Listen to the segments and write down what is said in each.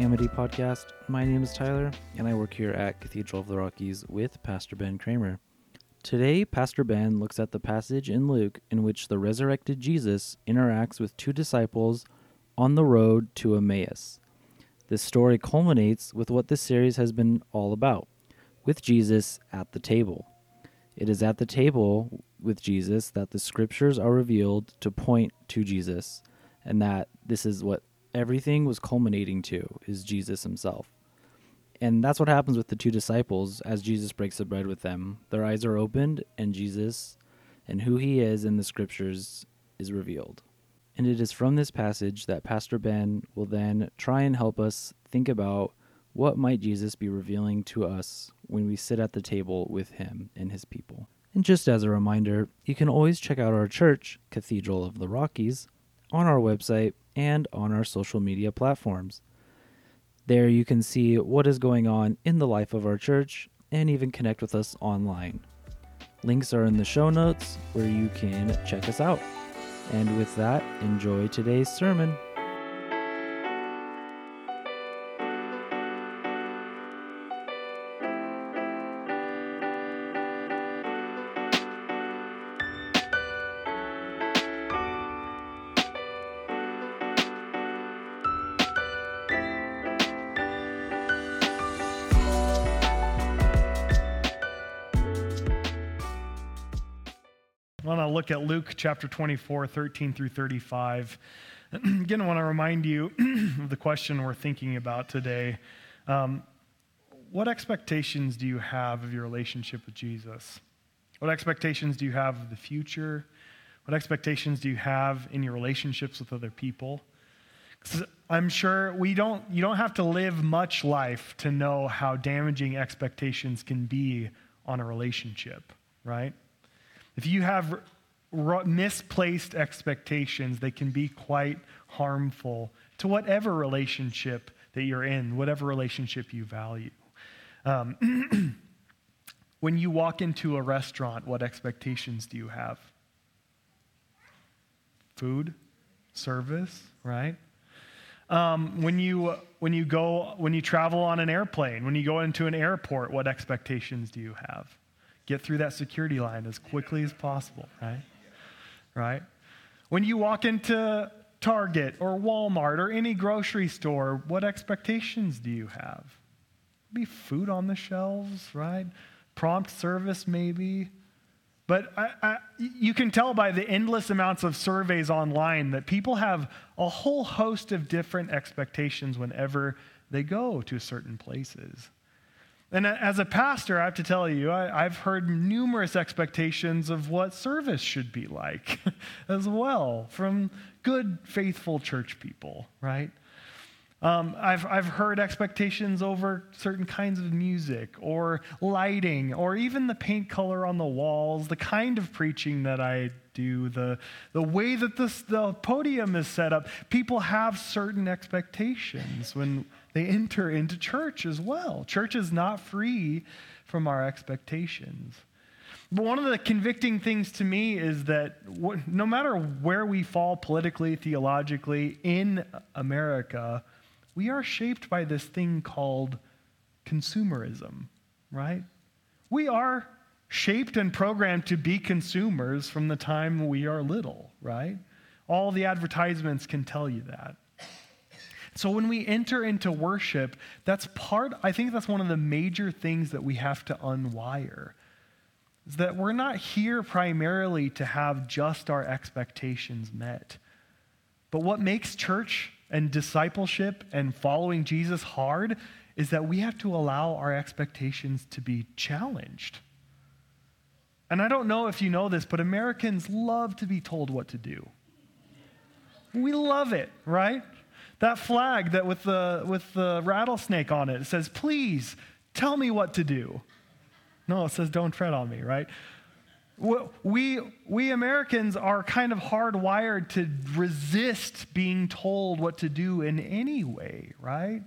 Amity podcast. My name is Tyler, and I work here at Cathedral of the Rockies with Pastor Ben Cremer. Today, Pastor Ben looks at the passage in Luke in which the resurrected Jesus interacts with two disciples on the road to Emmaus. This story culminates with what this series has been all about with Jesus at the table. It is at the table with Jesus that the scriptures are revealed to point to Jesus, and that this is what everything was culminating to is Jesus himself. And that's what happens with the two disciples as Jesus breaks the bread with them. Their eyes are opened, and Jesus and who he is in the scriptures is revealed. And it is from this passage that Pastor Ben will then try and help us think about what might Jesus be revealing to us when we sit at the table with him and his people. And just as a reminder, you can always check out our church, Cathedral of the Rockies, on our website and on our social media platforms. There you can see what is going on in the life of our church and even connect with us online. Links are in the show notes where you can check us out. And with that, enjoy today's sermon. At Luke chapter 24, 13 through 35. Again, I want to remind you of the question we're thinking about today. Um, what expectations do you have of your relationship with Jesus? What expectations do you have of the future? What expectations do you have in your relationships with other people? I'm sure we don't, you don't have to live much life to know how damaging expectations can be on a relationship, right? If you have misplaced expectations, they can be quite harmful to whatever relationship that you're in, whatever relationship you value. Um, when you walk into a restaurant, what expectations do you have? Food, service, right? Um, when you when you go when you travel on an airplane, when you go into an airport, what expectations do you have? Get through that security line as quickly as possible, right? Right? When you walk into Target or Walmart or any grocery store, what expectations do you have? Be food on the shelves, right? Prompt service, maybe. But I, I, you can tell by the endless amounts of surveys online that people have a whole host of different expectations whenever they go to certain places. And as a pastor, I have to tell you, I, have heard numerous expectations of what service should be like as well from good, faithful church people, right? Um, I've, I've heard expectations over certain kinds of music or lighting or even the paint color on the walls, the kind of preaching that I do, the, the way that this, the podium is set up. People have certain expectations when they enter into church as well. Church is not free from our expectations. But one of the convicting things to me is that no matter where we fall politically, theologically in America, we are shaped by this thing called consumerism, right? We are shaped and programmed to be consumers from the time we are little, right? All the advertisements can tell you that. So when we enter into worship, that's part, I think that's one of the major things that we have to unwire. Is that we're not here primarily to have just our expectations met. But what makes church and discipleship and following Jesus hard is that we have to allow our expectations to be challenged. And I don't know if you know this, but Americans love to be told what to do. We love it, right? That flag that with the, with the rattlesnake on it, it says, please tell me what to do. No, it says, don't tread on me, right? We, we Americans are kind of hardwired to resist being told what to do in any way, right?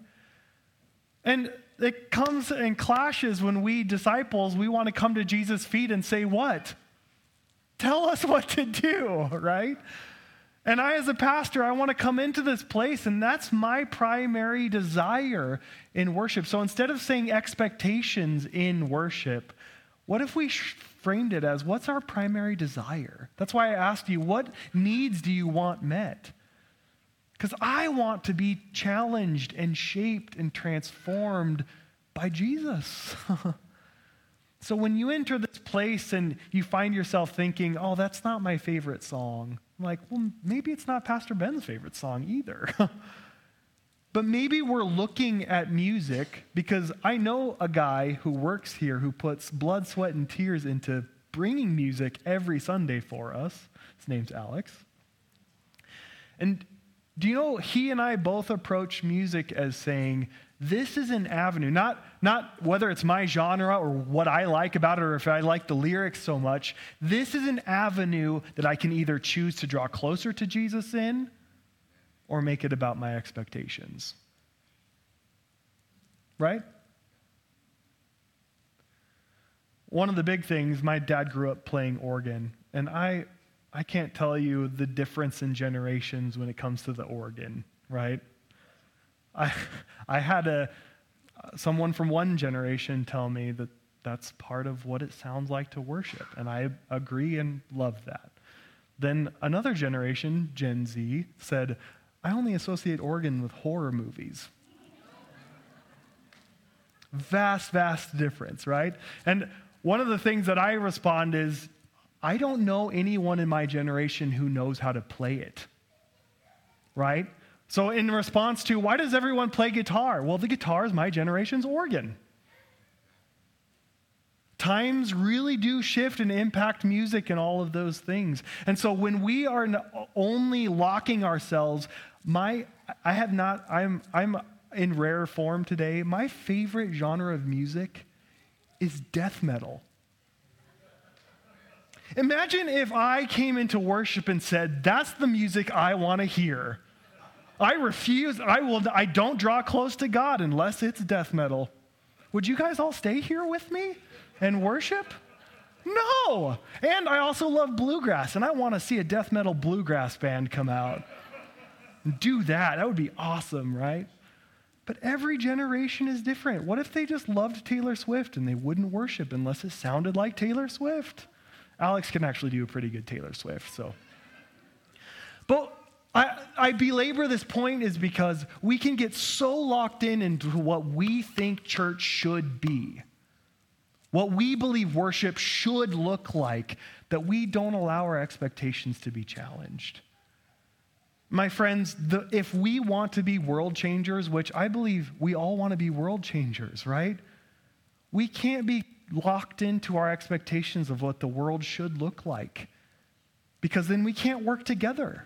And it comes and clashes when we disciples, we want to come to Jesus' feet and say, What? Tell us what to do, right? And I, as a pastor, I want to come into this place, and that's my primary desire in worship. So instead of saying expectations in worship, what if we framed it as what's our primary desire? That's why I asked you, what needs do you want met? Because I want to be challenged and shaped and transformed by Jesus. so when you enter this place and you find yourself thinking, oh, that's not my favorite song, I'm like, well, maybe it's not Pastor Ben's favorite song either. but maybe we're looking at music because I know a guy who works here who puts blood, sweat, and tears into bringing music every Sunday for us. His name's Alex. And do you know he and I both approach music as saying, this is an avenue, not, not whether it's my genre or what I like about it or if I like the lyrics so much. This is an avenue that I can either choose to draw closer to Jesus in or make it about my expectations. Right? One of the big things, my dad grew up playing organ, and I, I can't tell you the difference in generations when it comes to the organ, right? I, I had a, someone from one generation tell me that that's part of what it sounds like to worship, and I agree and love that. Then another generation, Gen Z, said, I only associate organ with horror movies. Vast, vast difference, right? And one of the things that I respond is, I don't know anyone in my generation who knows how to play it, right? So, in response to why does everyone play guitar? Well, the guitar is my generation's organ. Times really do shift and impact music and all of those things. And so, when we are only locking ourselves, my I have not. I'm I'm in rare form today. My favorite genre of music is death metal. Imagine if I came into worship and said, "That's the music I want to hear." I refuse. I will. I don't draw close to God unless it's death metal. Would you guys all stay here with me and worship? No. And I also love bluegrass, and I want to see a death metal bluegrass band come out. Do that. That would be awesome, right? But every generation is different. What if they just loved Taylor Swift and they wouldn't worship unless it sounded like Taylor Swift? Alex can actually do a pretty good Taylor Swift, so. But I, I, belabor this point is because we can get so locked in into what we think church should be, what we believe worship should look like, that we don't allow our expectations to be challenged. My friends, the, if we want to be world changers, which I believe we all want to be world changers, right? We can't be locked into our expectations of what the world should look like because then we can't work together.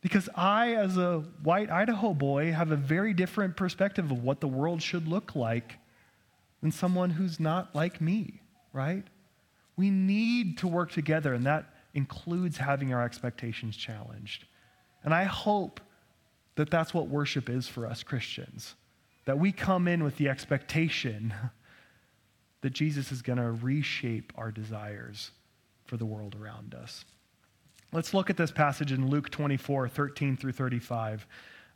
Because I, as a white Idaho boy, have a very different perspective of what the world should look like than someone who's not like me, right? We need to work together, and that includes having our expectations challenged. And I hope that that's what worship is for us Christians. That we come in with the expectation that Jesus is going to reshape our desires for the world around us. Let's look at this passage in Luke 24, 13 through 35.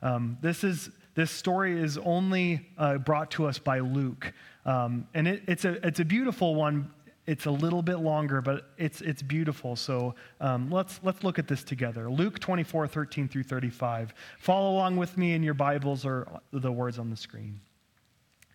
Um, this, is, this story is only uh, brought to us by Luke. Um, and it, it's, a, it's a beautiful one. It's a little bit longer, but it's, it's beautiful. So um, let's, let's look at this together. Luke 24, 13 through 35. Follow along with me in your Bibles or the words on the screen.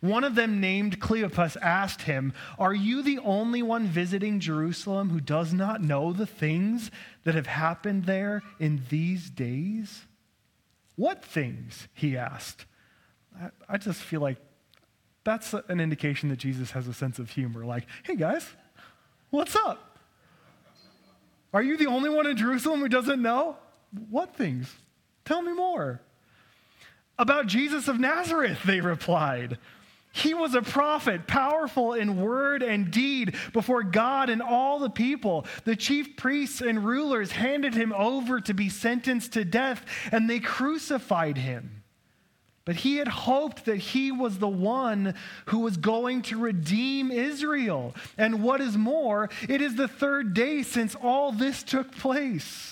One of them, named Cleopas, asked him, Are you the only one visiting Jerusalem who does not know the things that have happened there in these days? What things? He asked. I, just feel like that's an indication that Jesus has a sense of humor. Like, hey guys, what's up? Are you the only one in Jerusalem who doesn't know? What things? Tell me more. About Jesus of Nazareth, they replied. He was a prophet, powerful in word and deed before God and all the people. The chief priests and rulers handed him over to be sentenced to death, and they crucified him. But he had hoped that he was the one who was going to redeem Israel. And what is more, it is the third day since all this took place.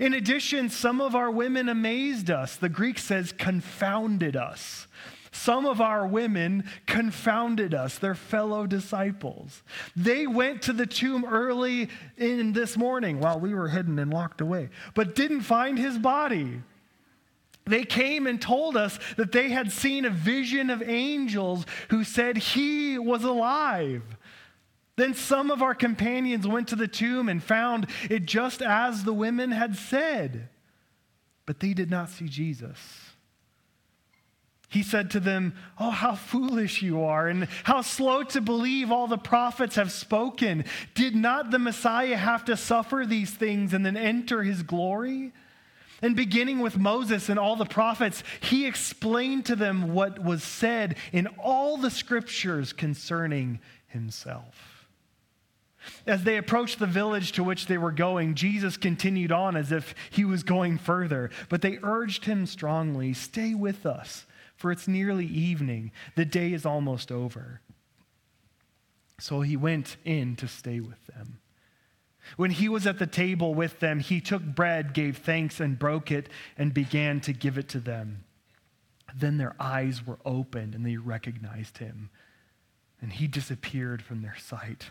In addition, some of our women amazed us. The Greek says confounded us. Some of our women confounded us, their fellow disciples. They went to the tomb early in this morning while we were hidden and locked away, but didn't find his body. They came and told us that they had seen a vision of angels who said he was alive. Then some of our companions went to the tomb and found it just as the women had said, but they did not see Jesus. He said to them, Oh, how foolish you are, and how slow to believe all the prophets have spoken. Did not the Messiah have to suffer these things and then enter his glory? And beginning with Moses and all the prophets, he explained to them what was said in all the scriptures concerning himself. As they approached the village to which they were going, Jesus continued on as if he was going further, but they urged him strongly, Stay with us for it's nearly evening. The day is almost over. So he went in to stay with them. When he was at the table with them, he took bread, gave thanks, and broke it, and began to give it to them. Then their eyes were opened, and they recognized him, and he disappeared from their sight.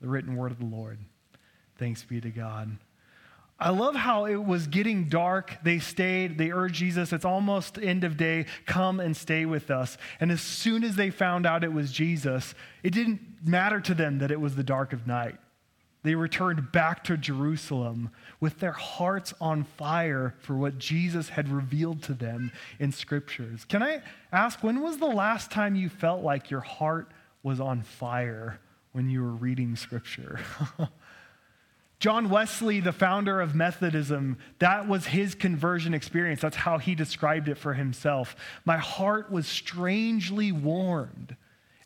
The written word of the Lord. Thanks be to God. I love how it was getting dark. They stayed. They urged Jesus, it's almost end of day. Come and stay with us. And as soon as they found out it was Jesus, it didn't matter to them that it was the dark of night. They returned back to Jerusalem with their hearts on fire for what Jesus had revealed to them in scriptures. Can I ask, when was the last time you felt like your heart was on fire when you were reading scripture? John Wesley, the founder of Methodism, that was his conversion experience. That's how he described it for himself. My heart was strangely warmed.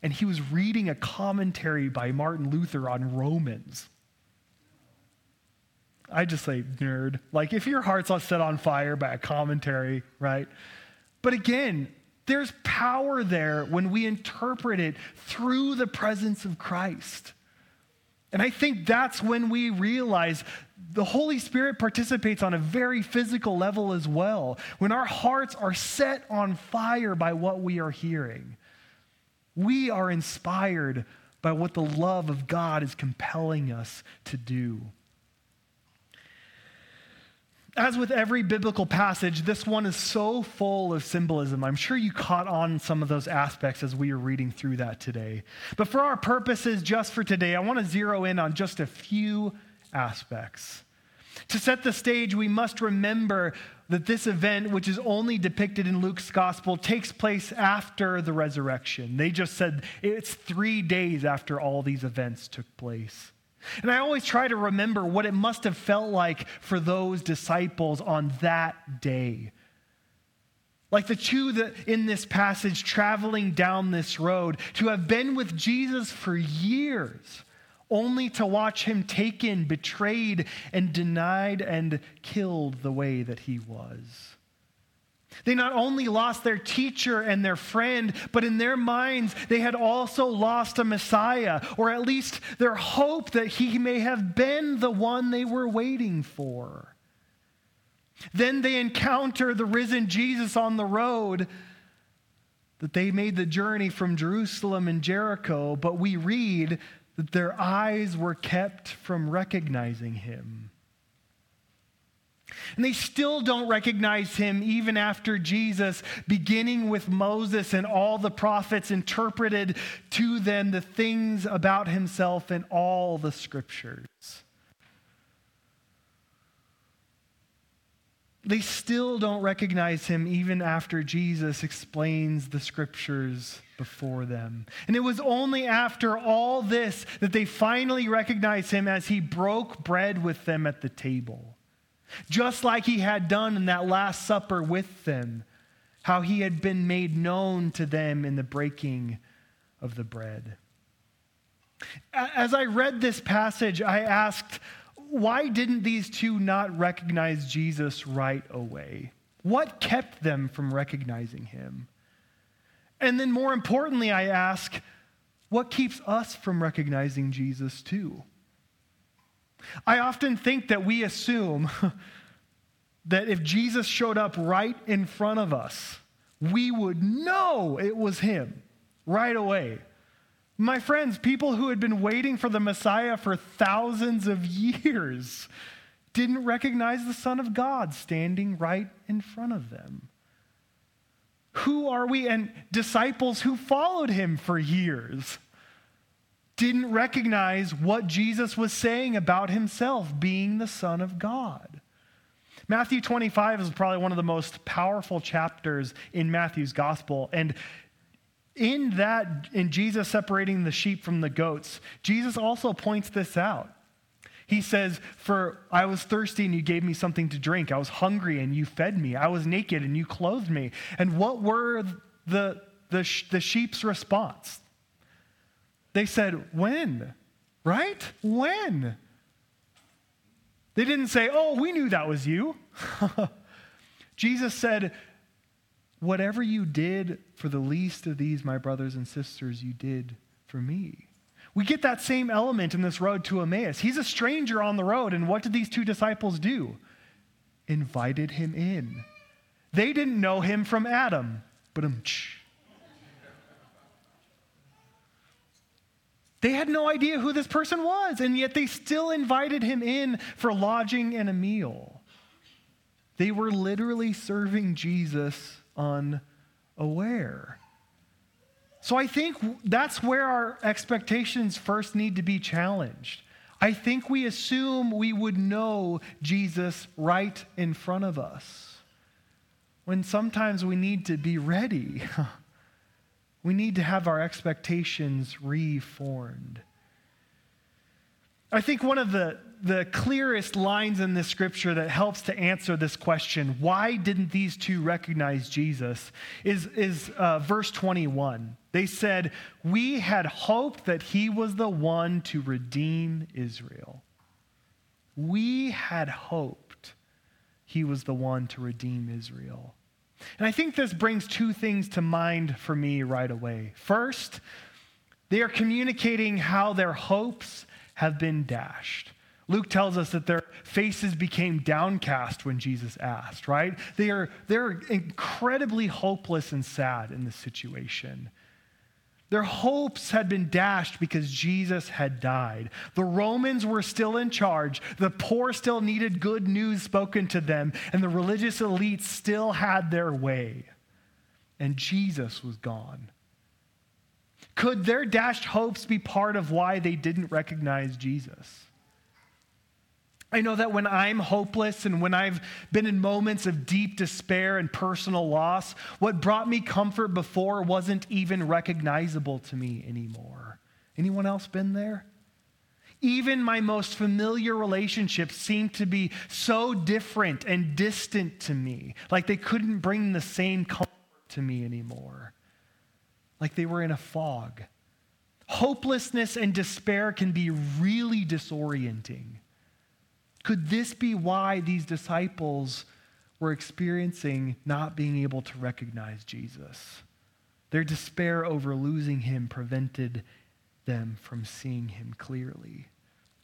And he was reading a commentary by Martin Luther on Romans. I just say nerd. Like, if your heart's not set on fire by a commentary, right? But again, there's power there when we interpret it through the presence of Christ. And I think that's when we realize the Holy Spirit participates on a very physical level as well. When our hearts are set on fire by what we are hearing, we are inspired by what the love of God is compelling us to do. As with every biblical passage, this one is so full of symbolism. I'm sure you caught on some of those aspects as we were reading through that today. But for our purposes, just for today, I want to zero in on just a few aspects. To set the stage, we must remember that this event, which is only depicted in Luke's gospel, takes place after the resurrection. They just said it's three days after all these events took place. And I always try to remember what it must have felt like for those disciples on that day. Like the two that in this passage traveling down this road, to have been with Jesus for years, only to watch him taken, betrayed, and denied and killed the way that he was. They not only lost their teacher and their friend, but in their minds, they had also lost a Messiah, or at least their hope that he may have been the one they were waiting for. Then they encounter the risen Jesus on the road that they made the journey from Jerusalem and Jericho, but we read that their eyes were kept from recognizing him. And they still don't recognize him even after Jesus, beginning with Moses and all the prophets, interpreted to them the things about himself in all the scriptures. They still don't recognize him even after Jesus explains the scriptures before them. And it was only after all this that they finally recognize him as he broke bread with them at the table just like he had done in that Last Supper with them, how he had been made known to them in the breaking of the bread. As I read this passage, I asked, why didn't these two not recognize Jesus right away? What kept them from recognizing him? And then, more importantly, I ask, what keeps us from recognizing Jesus too? I often think that we assume that if Jesus showed up right in front of us, we would know it was him right away. My friends, people who had been waiting for the Messiah for thousands of years didn't recognize the Son of God standing right in front of them. Who are we? And disciples who followed him for years didn't recognize what Jesus was saying about himself being the Son of God. Matthew 25 is probably one of the most powerful chapters in Matthew's gospel. And in that, in Jesus separating the sheep from the goats, Jesus also points this out. He says, For I was thirsty and you gave me something to drink. I was hungry and you fed me. I was naked and you clothed me. And what were the, the, the sheep's response? They said, When? Right? When? They didn't say, Oh, we knew that was you. Jesus said, Whatever you did for the least of these, my brothers and sisters, you did for me. We get that same element in this road to Emmaus. He's a stranger on the road, and what did these two disciples do? Invited him in. They didn't know him from Adam, but um, They had no idea who this person was, and yet they still invited him in for lodging and a meal. They were literally serving Jesus unaware. So I think that's where our expectations first need to be challenged. I think we assume we would know Jesus right in front of us, when sometimes we need to be ready. We need to have our expectations reformed. I think one of the, the clearest lines in this scripture that helps to answer this question, why didn't these two recognize Jesus, is, is uh, verse 21. They said, We had hoped that he was the one to redeem Israel. We had hoped he was the one to redeem Israel. And I think this brings two things to mind for me right away. First, they are communicating how their hopes have been dashed. Luke tells us that their faces became downcast when Jesus asked, right? They are, they're incredibly hopeless and sad in this situation. Their hopes had been dashed because Jesus had died. The Romans were still in charge. The poor still needed good news spoken to them, and the religious elites still had their way. And Jesus was gone. Could their dashed hopes be part of why they didn't recognize Jesus? I know that when I'm hopeless and when I've been in moments of deep despair and personal loss, what brought me comfort before wasn't even recognizable to me anymore. Anyone else been there? Even my most familiar relationships seemed to be so different and distant to me, like they couldn't bring the same comfort to me anymore, like they were in a fog. Hopelessness and despair can be really disorienting. Could this be why these disciples were experiencing not being able to recognize Jesus? Their despair over losing him prevented them from seeing him clearly.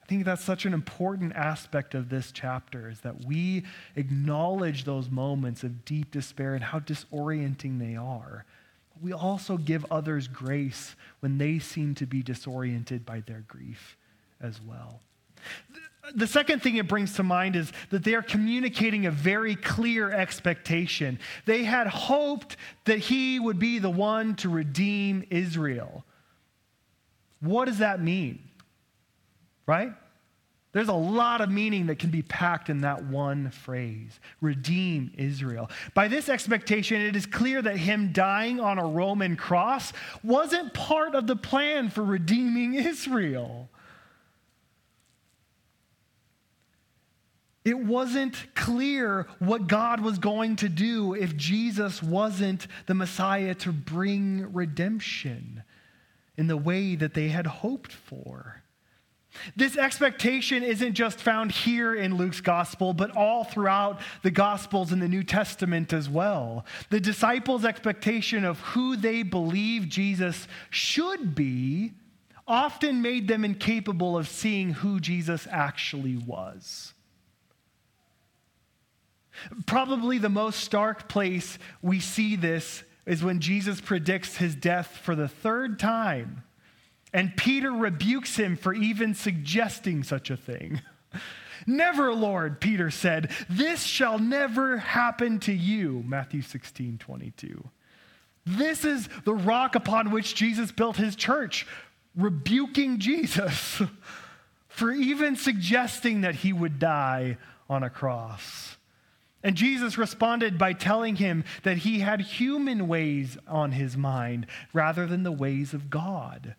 I think that's such an important aspect of this chapter is that we acknowledge those moments of deep despair and how disorienting they are. We also give others grace when they seem to be disoriented by their grief as well The second thing it brings to mind is that they are communicating a very clear expectation. They had hoped that he would be the one to redeem Israel. What does that mean? Right? There's a lot of meaning that can be packed in that one phrase redeem Israel. By this expectation, it is clear that him dying on a Roman cross wasn't part of the plan for redeeming Israel. It wasn't clear what God was going to do if Jesus wasn't the Messiah to bring redemption in the way that they had hoped for. This expectation isn't just found here in Luke's gospel, but all throughout the gospels in the New Testament as well. The disciples' expectation of who they believe Jesus should be often made them incapable of seeing who Jesus actually was. Probably the most stark place we see this is when Jesus predicts his death for the third time. And Peter rebukes him for even suggesting such a thing. Never, Lord, Peter said, this shall never happen to you. Matthew 16, 22. This is the rock upon which Jesus built his church, rebuking Jesus for even suggesting that he would die on a cross. And Jesus responded by telling him that he had human ways on his mind rather than the ways of God.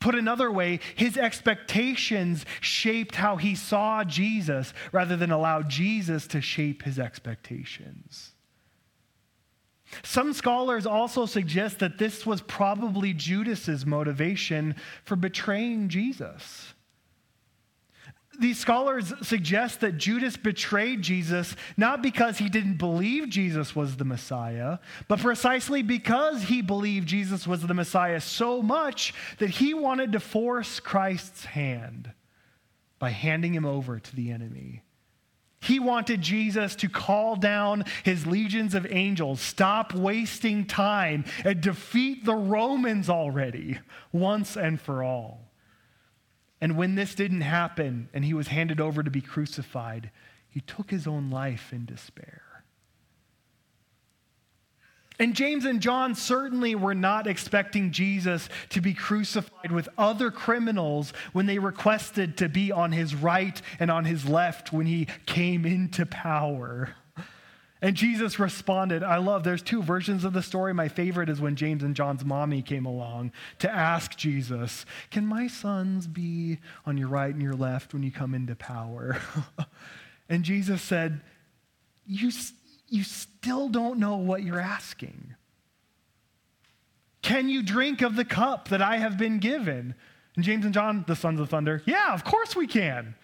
Put another way, his expectations shaped how he saw Jesus rather than allow Jesus to shape his expectations. Some scholars also suggest that this was probably Judas's motivation for betraying Jesus. These scholars suggest that Judas betrayed Jesus not because he didn't believe Jesus was the Messiah, but precisely because he believed Jesus was the Messiah so much that he wanted to force Christ's hand by handing him over to the enemy. He wanted Jesus to call down his legions of angels, stop wasting time, and defeat the Romans already, once and for all. And when this didn't happen and he was handed over to be crucified, he took his own life in despair. And James and John certainly were not expecting Jesus to be crucified with other criminals when they requested to be on his right and on his left when he came into power. And Jesus responded. I love, there's two versions of the story. My favorite is when James and John's mommy came along to ask Jesus, Can my sons be on your right and your left when you come into power? and Jesus said, you, you still don't know what you're asking. Can you drink of the cup that I have been given? And James and John, the sons of thunder, yeah, of course we can.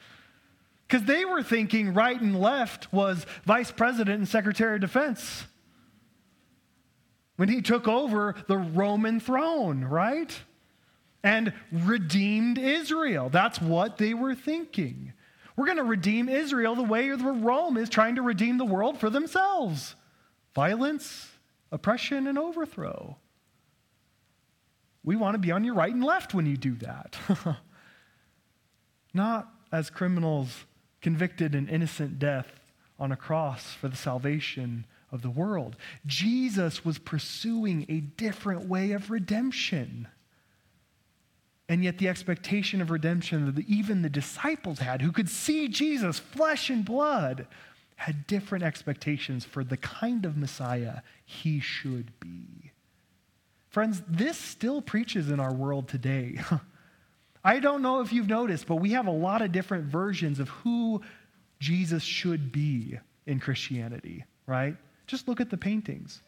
Because they were thinking right and left was vice president and secretary of defense when he took over the Roman throne, right? And redeemed Israel. That's what they were thinking. We're going to redeem Israel the way Rome is trying to redeem the world for themselves violence, oppression, and overthrow. We want to be on your right and left when you do that. Not as criminals convicted an innocent death on a cross for the salvation of the world. Jesus was pursuing a different way of redemption. And yet, the expectation of redemption that even the disciples had, who could see Jesus, flesh and blood, had different expectations for the kind of Messiah he should be. Friends, this still preaches in our world today. I don't know if you've noticed, but we have a lot of different versions of who Jesus should be in Christianity, right? Just look at the paintings.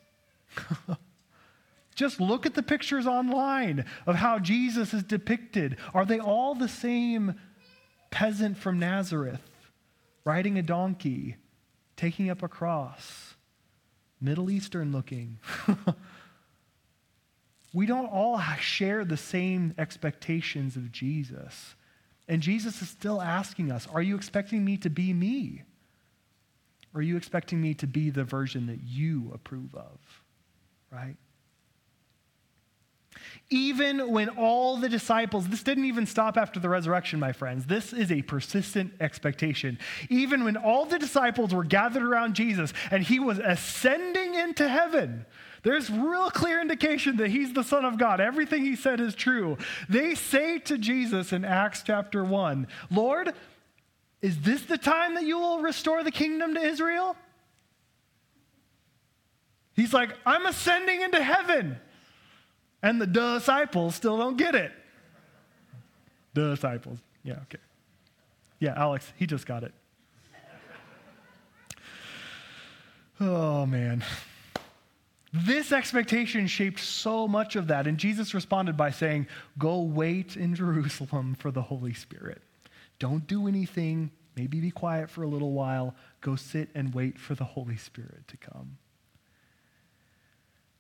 Just look at the pictures online of how Jesus is depicted. Are they all the same peasant from Nazareth, riding a donkey, taking up a cross, Middle Eastern looking? we don't all share the same expectations of Jesus. And Jesus is still asking us Are you expecting me to be me? Or are you expecting me to be the version that you approve of? Right? Even when all the disciples, this didn't even stop after the resurrection, my friends. This is a persistent expectation. Even when all the disciples were gathered around Jesus and he was ascending into heaven, there's real clear indication that he's the Son of God. Everything he said is true. They say to Jesus in Acts chapter 1, Lord, is this the time that you will restore the kingdom to Israel? He's like, I'm ascending into heaven. And the disciples still don't get it. Disciples. Yeah, okay. Yeah, Alex, he just got it. Oh, man. This expectation shaped so much of that. And Jesus responded by saying, Go wait in Jerusalem for the Holy Spirit. Don't do anything. Maybe be quiet for a little while. Go sit and wait for the Holy Spirit to come.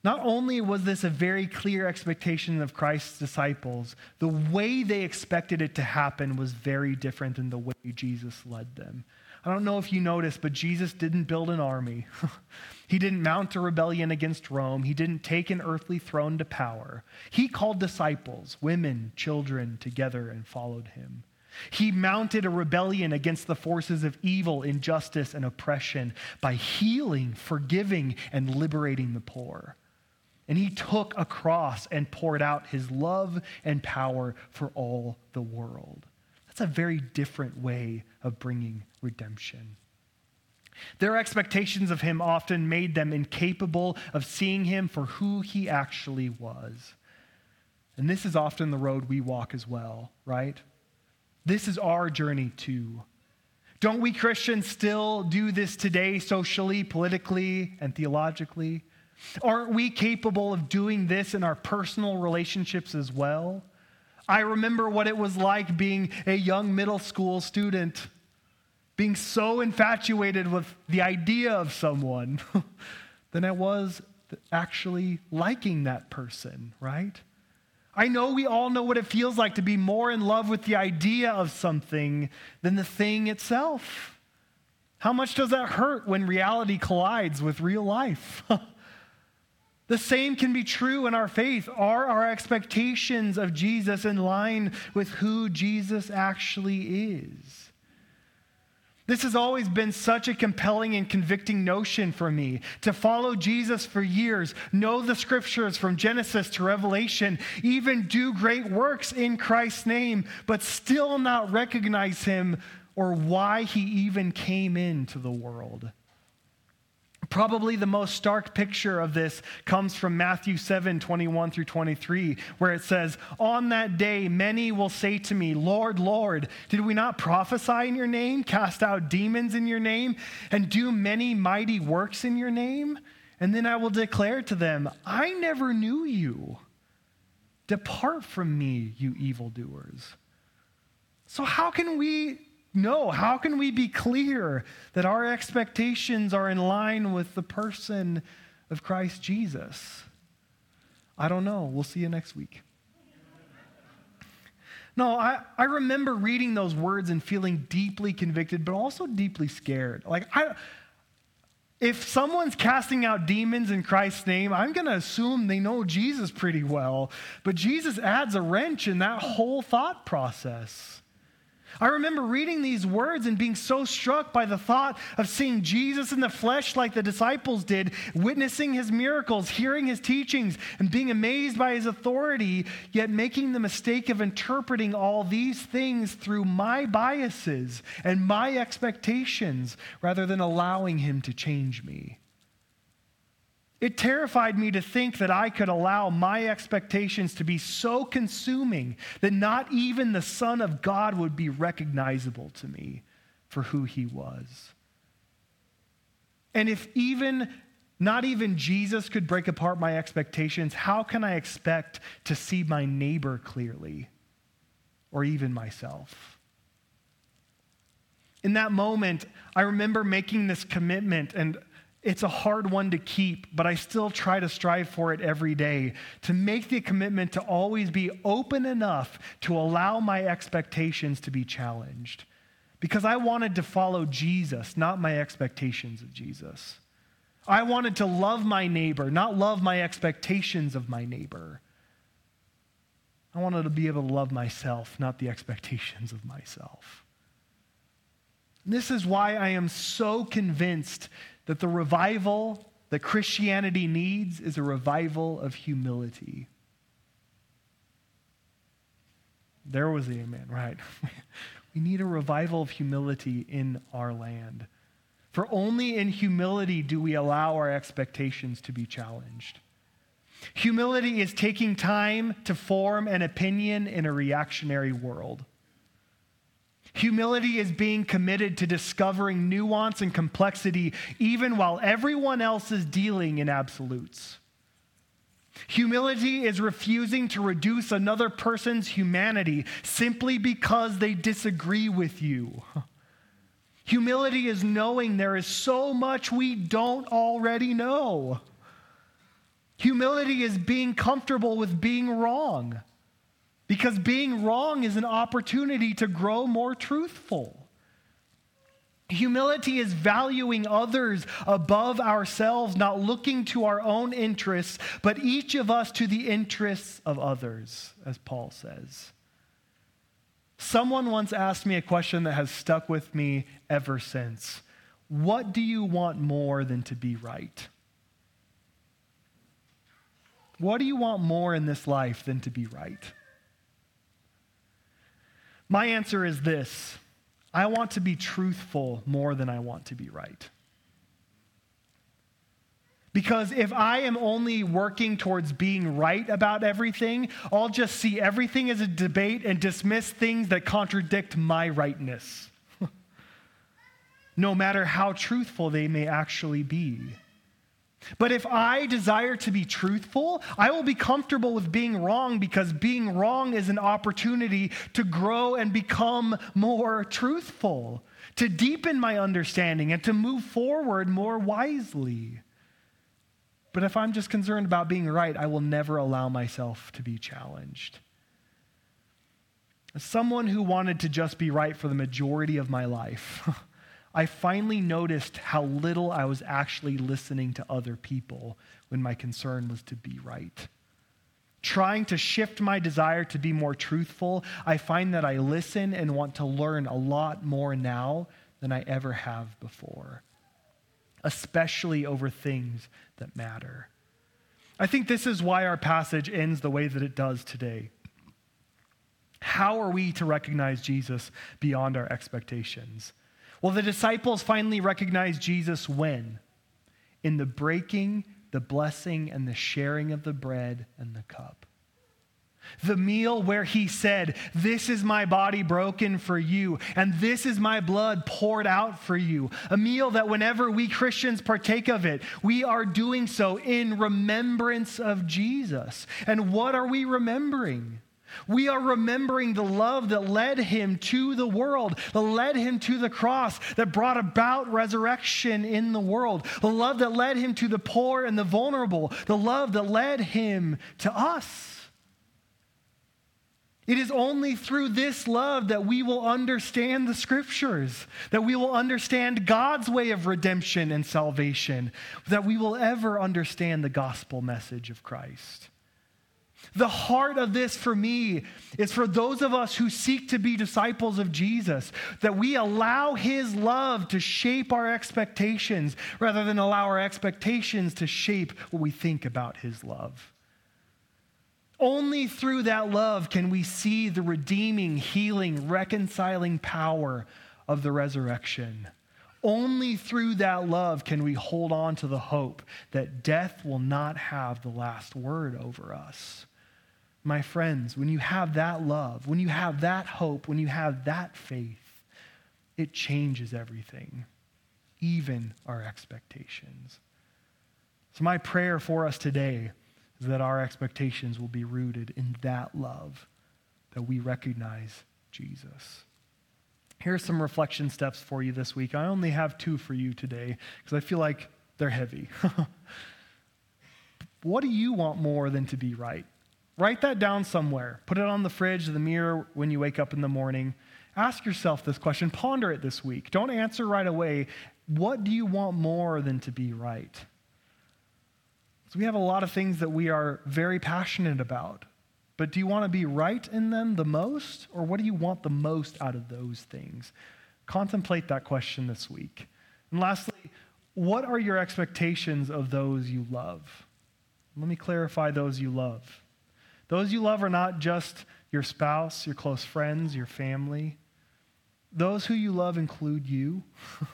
Not only was this a very clear expectation of Christ's disciples, the way they expected it to happen was very different than the way Jesus led them. I don't know if you noticed, but Jesus didn't build an army. he didn't mount a rebellion against Rome. He didn't take an earthly throne to power. He called disciples, women, children, together and followed him. He mounted a rebellion against the forces of evil, injustice, and oppression by healing, forgiving, and liberating the poor. And he took a cross and poured out his love and power for all the world. That's a very different way of bringing redemption. Their expectations of him often made them incapable of seeing him for who he actually was. And this is often the road we walk as well, right? This is our journey too. Don't we Christians still do this today, socially, politically, and theologically? Aren't we capable of doing this in our personal relationships as well? I remember what it was like being a young middle school student, being so infatuated with the idea of someone than I was actually liking that person, right? I know we all know what it feels like to be more in love with the idea of something than the thing itself. How much does that hurt when reality collides with real life? The same can be true in our faith. Are our expectations of Jesus in line with who Jesus actually is? This has always been such a compelling and convicting notion for me to follow Jesus for years, know the scriptures from Genesis to Revelation, even do great works in Christ's name, but still not recognize him or why he even came into the world. Probably the most stark picture of this comes from Matthew 7 21 through 23, where it says, On that day, many will say to me, Lord, Lord, did we not prophesy in your name, cast out demons in your name, and do many mighty works in your name? And then I will declare to them, I never knew you. Depart from me, you evildoers. So, how can we no, how can we be clear that our expectations are in line with the person of Christ Jesus? I don't know. We'll see you next week. No, I, I remember reading those words and feeling deeply convicted, but also deeply scared. Like, I, if someone's casting out demons in Christ's name, I'm going to assume they know Jesus pretty well. But Jesus adds a wrench in that whole thought process. I remember reading these words and being so struck by the thought of seeing Jesus in the flesh like the disciples did, witnessing his miracles, hearing his teachings, and being amazed by his authority, yet making the mistake of interpreting all these things through my biases and my expectations rather than allowing him to change me. It terrified me to think that I could allow my expectations to be so consuming that not even the Son of God would be recognizable to me for who he was. And if even not even Jesus could break apart my expectations, how can I expect to see my neighbor clearly or even myself? In that moment, I remember making this commitment and it's a hard one to keep, but I still try to strive for it every day to make the commitment to always be open enough to allow my expectations to be challenged. Because I wanted to follow Jesus, not my expectations of Jesus. I wanted to love my neighbor, not love my expectations of my neighbor. I wanted to be able to love myself, not the expectations of myself. This is why I am so convinced that the revival that Christianity needs is a revival of humility. There was the amen, right? we need a revival of humility in our land. For only in humility do we allow our expectations to be challenged. Humility is taking time to form an opinion in a reactionary world. Humility is being committed to discovering nuance and complexity even while everyone else is dealing in absolutes. Humility is refusing to reduce another person's humanity simply because they disagree with you. Humility is knowing there is so much we don't already know. Humility is being comfortable with being wrong because being wrong is an opportunity to grow more truthful. Humility is valuing others above ourselves, not looking to our own interests, but each of us to the interests of others, as Paul says. Someone once asked me a question that has stuck with me ever since What do you want more than to be right? What do you want more in this life than to be right? My answer is this I want to be truthful more than I want to be right. Because if I am only working towards being right about everything, I'll just see everything as a debate and dismiss things that contradict my rightness, no matter how truthful they may actually be. But if I desire to be truthful, I will be comfortable with being wrong because being wrong is an opportunity to grow and become more truthful, to deepen my understanding, and to move forward more wisely. But if I'm just concerned about being right, I will never allow myself to be challenged. As someone who wanted to just be right for the majority of my life, I finally noticed how little I was actually listening to other people when my concern was to be right. Trying to shift my desire to be more truthful, I find that I listen and want to learn a lot more now than I ever have before, especially over things that matter. I think this is why our passage ends the way that it does today. How are we to recognize Jesus beyond our expectations? Well, the disciples finally recognized Jesus when? In the breaking, the blessing, and the sharing of the bread and the cup. The meal where he said, This is my body broken for you, and this is my blood poured out for you. A meal that whenever we Christians partake of it, we are doing so in remembrance of Jesus. And what are we remembering? We are remembering the love that led him to the world, that led him to the cross, that brought about resurrection in the world, the love that led him to the poor and the vulnerable, the love that led him to us. It is only through this love that we will understand the scriptures, that we will understand God's way of redemption and salvation, that we will ever understand the gospel message of Christ. The heart of this for me is for those of us who seek to be disciples of Jesus, that we allow his love to shape our expectations rather than allow our expectations to shape what we think about his love. Only through that love can we see the redeeming, healing, reconciling power of the resurrection. Only through that love can we hold on to the hope that death will not have the last word over us. My friends, when you have that love, when you have that hope, when you have that faith, it changes everything, even our expectations. So, my prayer for us today is that our expectations will be rooted in that love, that we recognize Jesus. Here's some reflection steps for you this week. I only have two for you today because I feel like they're heavy. what do you want more than to be right? Write that down somewhere. Put it on the fridge, the mirror when you wake up in the morning. Ask yourself this question. Ponder it this week. Don't answer right away. What do you want more than to be right? So we have a lot of things that we are very passionate about. but do you want to be right in them the most, or what do you want the most out of those things? Contemplate that question this week. And lastly, what are your expectations of those you love? Let me clarify those you love. Those you love are not just your spouse, your close friends, your family. Those who you love include you,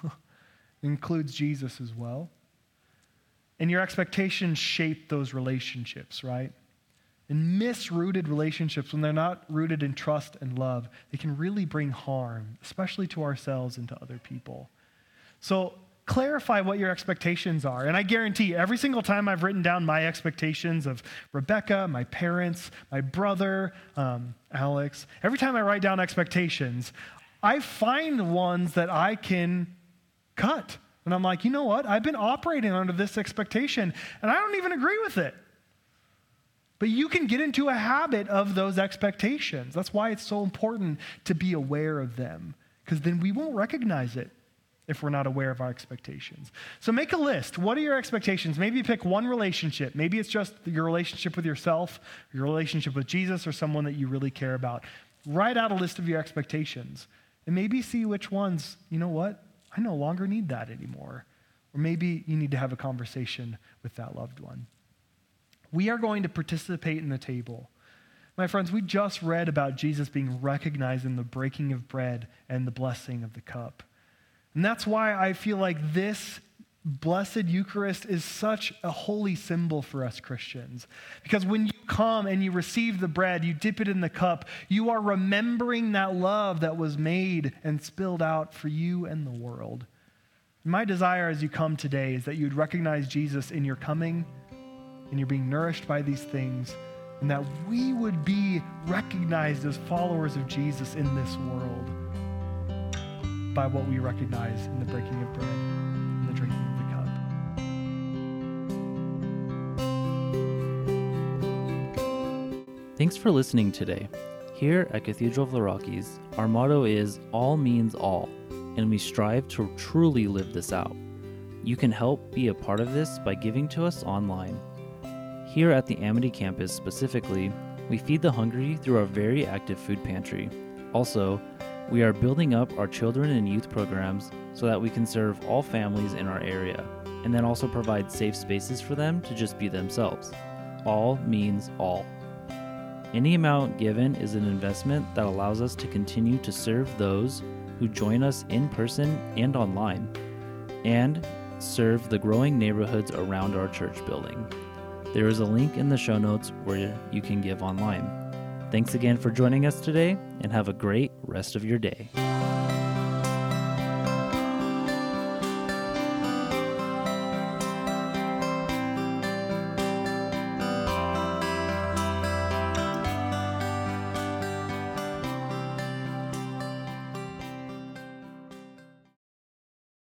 includes Jesus as well. And your expectations shape those relationships, right? And misrooted relationships, when they're not rooted in trust and love, they can really bring harm, especially to ourselves and to other people. So clarify what your expectations are. And I guarantee every single time I've written down my expectations of Rebecca, my parents, my brother, um, Alex, every time I write down expectations, I find ones that I can cut. And I'm like, you know what? I've been operating under this expectation, and I don't even agree with it. But you can get into a habit of those expectations. That's why it's so important to be aware of them, because then we won't recognize it if we're not aware of our expectations. So make a list. What are your expectations? Maybe pick one relationship. Maybe it's just your relationship with yourself, your relationship with Jesus, or someone that you really care about. Write out a list of your expectations and maybe see which ones, you know what, I no longer need that anymore. Or maybe you need to have a conversation with that loved one. We are going to participate in the table. My friends, we just read about Jesus being recognized in the breaking of bread and the blessing of the cup. And that's why I feel like this blessed Eucharist is such a holy symbol for us Christians. Because when you come and you receive the bread, you dip it in the cup, you are remembering that love that was made and spilled out for you and the world. My desire as you come today is that you'd recognize Jesus in your coming and you're being nourished by these things, and that we would be recognized as followers of Jesus in this world by what we recognize in the breaking of bread and the drinking of the cup. Thanks for listening today. Here at Cathedral of the Rockies, our motto is All Means All, and we strive to truly live this out. You can help be a part of this by giving to us online. Here at the Amity campus specifically, we feed the hungry through our very active food pantry. Also, we are building up our children and youth programs so that we can serve all families in our area, and then also provide safe spaces for them to just be themselves. All means all. Any amount given is an investment that allows us to continue to serve those who join us in person and online, and serve the growing neighborhoods around our church building. There is a link in the show notes where you can give online. Thanks again for joining us today, and have a great rest of your day.